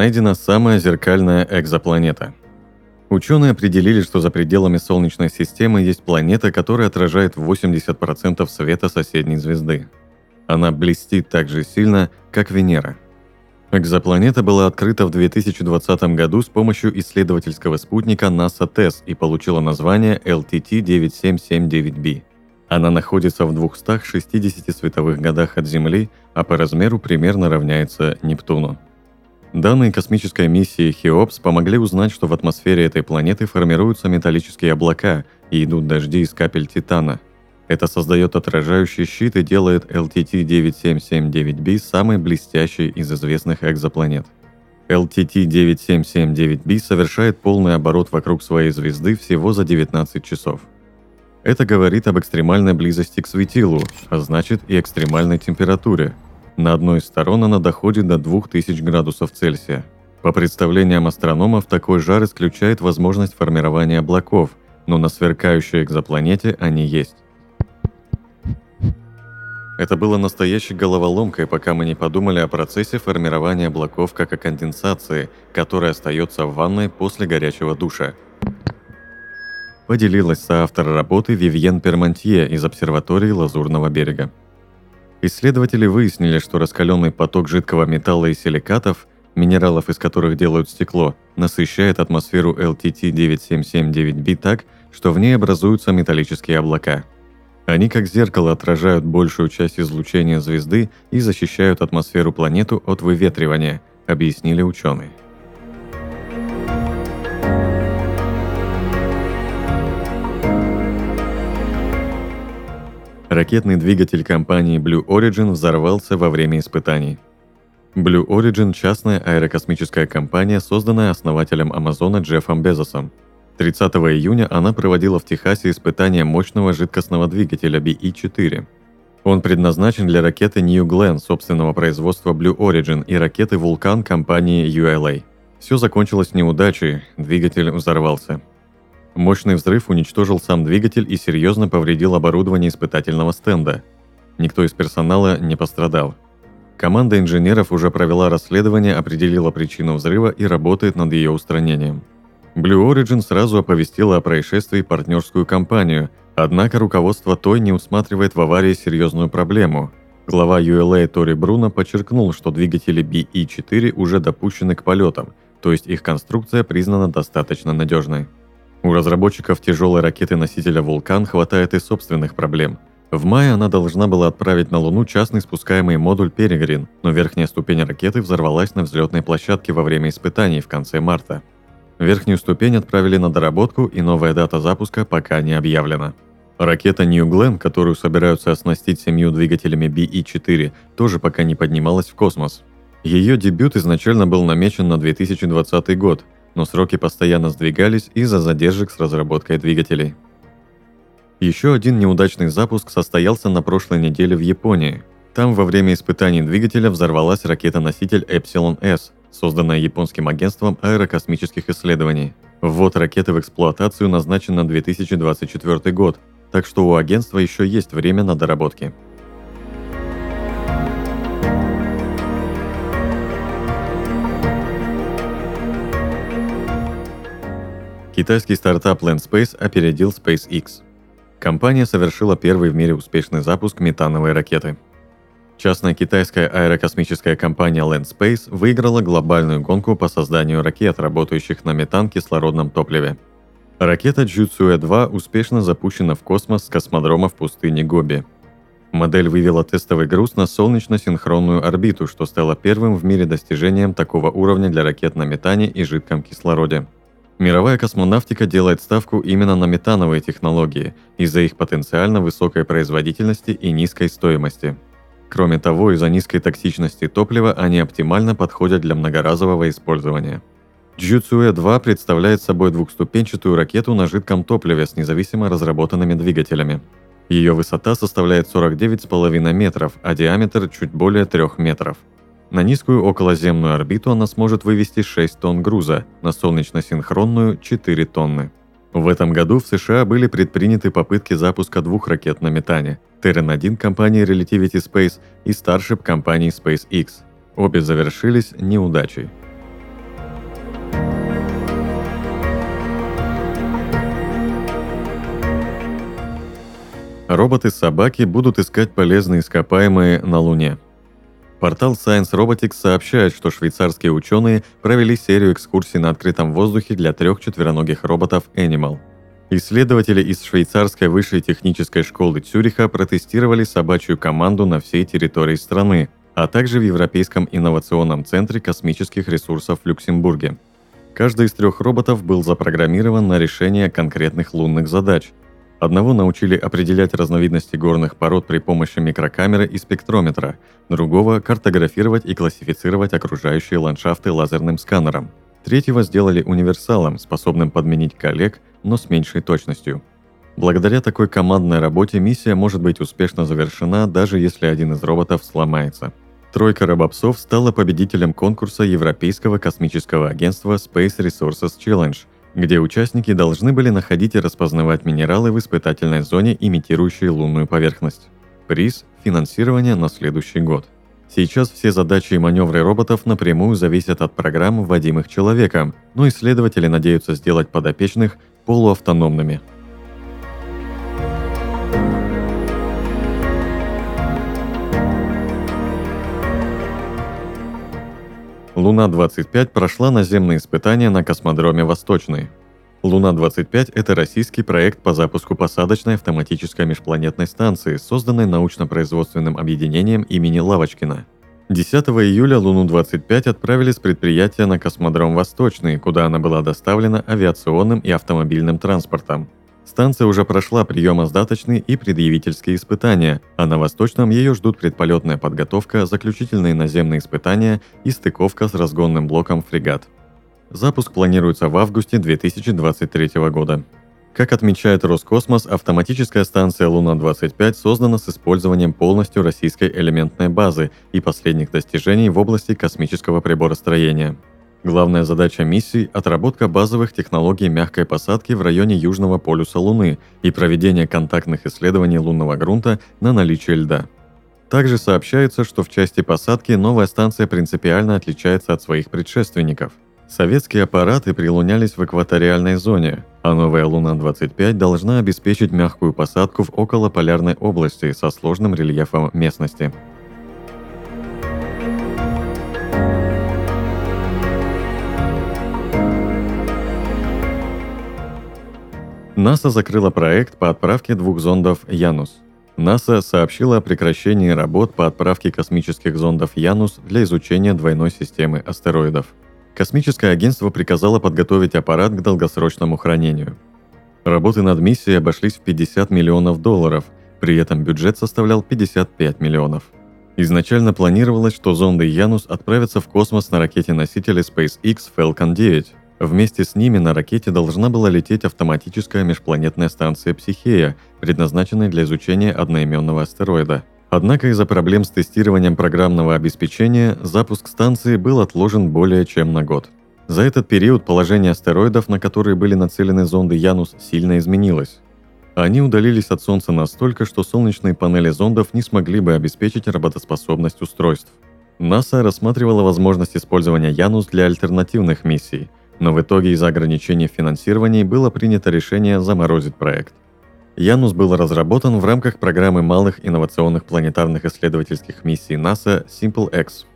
Найдена самая зеркальная экзопланета. Ученые определили, что за пределами Солнечной системы есть планета, которая отражает 80% света соседней звезды. Она блестит так же сильно, как Венера. Экзопланета была открыта в 2020 году с помощью исследовательского спутника NASA TESS и получила название LTT-9779b. Она находится в 260 световых годах от Земли, а по размеру примерно равняется Нептуну. Данные космической миссии Хеопс помогли узнать, что в атмосфере этой планеты формируются металлические облака и идут дожди из капель титана. Это создает отражающий щит и делает LTT-9779b самой блестящей из известных экзопланет. LTT-9779b совершает полный оборот вокруг своей звезды всего за 19 часов. Это говорит об экстремальной близости к светилу, а значит и экстремальной температуре – на одной из сторон она доходит до 2000 градусов Цельсия. По представлениям астрономов, такой жар исключает возможность формирования облаков, но на сверкающей экзопланете они есть. Это было настоящей головоломкой, пока мы не подумали о процессе формирования облаков как о конденсации, которая остается в ванной после горячего душа. Поделилась соавтор работы Вивьен Пермантье из обсерватории Лазурного берега. Исследователи выяснили, что раскаленный поток жидкого металла и силикатов, минералов из которых делают стекло, насыщает атмосферу LTT-9779b так, что в ней образуются металлические облака. Они как зеркало отражают большую часть излучения звезды и защищают атмосферу планету от выветривания, объяснили ученые. Ракетный двигатель компании Blue Origin взорвался во время испытаний. Blue Origin – частная аэрокосмическая компания, созданная основателем Амазона Джеффом Безосом. 30 июня она проводила в Техасе испытания мощного жидкостного двигателя BE-4. Он предназначен для ракеты New Glenn собственного производства Blue Origin и ракеты Vulcan компании ULA. Все закончилось неудачей, двигатель взорвался. Мощный взрыв уничтожил сам двигатель и серьезно повредил оборудование испытательного стенда. Никто из персонала не пострадал. Команда инженеров уже провела расследование, определила причину взрыва и работает над ее устранением. Blue Origin сразу оповестила о происшествии партнерскую компанию, однако руководство той не усматривает в аварии серьезную проблему. Глава ULA Тори Бруно подчеркнул, что двигатели BE-4 уже допущены к полетам, то есть их конструкция признана достаточно надежной. У разработчиков тяжелой ракеты-носителя «Вулкан» хватает и собственных проблем. В мае она должна была отправить на Луну частный спускаемый модуль «Перегрин», но верхняя ступень ракеты взорвалась на взлетной площадке во время испытаний в конце марта. Верхнюю ступень отправили на доработку, и новая дата запуска пока не объявлена. Ракета New Glenn, которую собираются оснастить семью двигателями BE-4, тоже пока не поднималась в космос. Ее дебют изначально был намечен на 2020 год – но сроки постоянно сдвигались из-за задержек с разработкой двигателей. Еще один неудачный запуск состоялся на прошлой неделе в Японии. Там во время испытаний двигателя взорвалась ракета-носитель Epsilon-S, созданная японским агентством аэрокосмических исследований. Ввод ракеты в эксплуатацию назначен на 2024 год, так что у агентства еще есть время на доработки. Китайский стартап Landspace опередил SpaceX. Компания совершила первый в мире успешный запуск метановой ракеты. Частная китайская аэрокосмическая компания Landspace выиграла глобальную гонку по созданию ракет, работающих на метан-кислородном топливе. Ракета Jutsue-2 успешно запущена в космос с космодрома в пустыне Гоби. Модель вывела тестовый груз на солнечно-синхронную орбиту, что стало первым в мире достижением такого уровня для ракет на метане и жидком кислороде – Мировая космонавтика делает ставку именно на метановые технологии из-за их потенциально высокой производительности и низкой стоимости. Кроме того, из-за низкой токсичности топлива они оптимально подходят для многоразового использования. Джуцуэ-2 представляет собой двухступенчатую ракету на жидком топливе с независимо разработанными двигателями. Ее высота составляет 49,5 метров, а диаметр чуть более 3 метров. На низкую околоземную орбиту она сможет вывести 6 тонн груза, на солнечно-синхронную – 4 тонны. В этом году в США были предприняты попытки запуска двух ракет на метане – Terran-1 компании Relativity Space и Starship компании SpaceX. Обе завершились неудачей. Роботы-собаки будут искать полезные ископаемые на Луне. Портал Science Robotics сообщает, что швейцарские ученые провели серию экскурсий на открытом воздухе для трех четвероногих роботов Animal. Исследователи из швейцарской высшей технической школы Цюриха протестировали собачью команду на всей территории страны, а также в Европейском инновационном центре космических ресурсов в Люксембурге. Каждый из трех роботов был запрограммирован на решение конкретных лунных задач – Одного научили определять разновидности горных пород при помощи микрокамеры и спектрометра, другого – картографировать и классифицировать окружающие ландшафты лазерным сканером. Третьего сделали универсалом, способным подменить коллег, но с меньшей точностью. Благодаря такой командной работе миссия может быть успешно завершена, даже если один из роботов сломается. Тройка рабопсов стала победителем конкурса Европейского космического агентства Space Resources Challenge – где участники должны были находить и распознавать минералы в испытательной зоне, имитирующей лунную поверхность. Приз – финансирование на следующий год. Сейчас все задачи и маневры роботов напрямую зависят от программ, вводимых человеком, но исследователи надеются сделать подопечных полуавтономными – Луна-25 прошла наземные испытания на космодроме Восточный. Луна-25 – это российский проект по запуску посадочной автоматической межпланетной станции, созданной научно-производственным объединением имени Лавочкина. 10 июля Луну-25 отправили с предприятия на космодром Восточный, куда она была доставлена авиационным и автомобильным транспортом – Станция уже прошла приемо-сдаточные и предъявительские испытания, а на Восточном ее ждут предполетная подготовка, заключительные наземные испытания и стыковка с разгонным блоком «Фрегат». Запуск планируется в августе 2023 года. Как отмечает Роскосмос, автоматическая станция Луна-25 создана с использованием полностью российской элементной базы и последних достижений в области космического приборостроения – Главная задача миссии – отработка базовых технологий мягкой посадки в районе Южного полюса Луны и проведение контактных исследований лунного грунта на наличие льда. Также сообщается, что в части посадки новая станция принципиально отличается от своих предшественников. Советские аппараты прилунялись в экваториальной зоне, а новая Луна-25 должна обеспечить мягкую посадку в околополярной области со сложным рельефом местности. НАСА закрыла проект по отправке двух зондов «Янус». НАСА сообщила о прекращении работ по отправке космических зондов «Янус» для изучения двойной системы астероидов. Космическое агентство приказало подготовить аппарат к долгосрочному хранению. Работы над миссией обошлись в 50 миллионов долларов, при этом бюджет составлял 55 миллионов. Изначально планировалось, что зонды «Янус» отправятся в космос на ракете-носителе SpaceX Falcon 9, Вместе с ними на ракете должна была лететь автоматическая межпланетная станция «Психея», предназначенная для изучения одноименного астероида. Однако из-за проблем с тестированием программного обеспечения запуск станции был отложен более чем на год. За этот период положение астероидов, на которые были нацелены зонды Янус, сильно изменилось. Они удалились от Солнца настолько, что солнечные панели зондов не смогли бы обеспечить работоспособность устройств. НАСА рассматривала возможность использования Янус для альтернативных миссий – но в итоге из-за ограничений в финансировании было принято решение заморозить проект. Янус был разработан в рамках программы малых инновационных планетарных исследовательских миссий НАСА Simple X.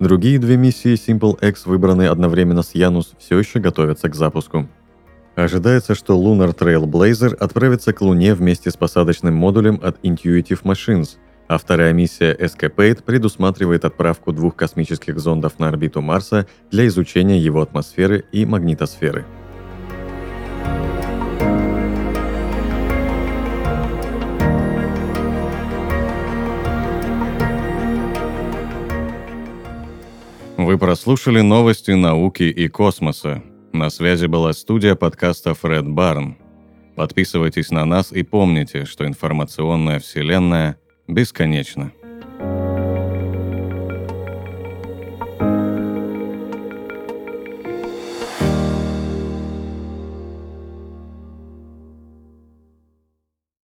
Другие две миссии Simple X, выбранные одновременно с Янус, все еще готовятся к запуску. Ожидается, что Lunar Trailblazer отправится к Луне вместе с посадочным модулем от Intuitive Machines, а вторая миссия Escapade предусматривает отправку двух космических зондов на орбиту Марса для изучения его атмосферы и магнитосферы. Вы прослушали новости науки и космоса. На связи была студия подкаста Фред Барн. Подписывайтесь на нас и помните, что информационная вселенная бесконечна.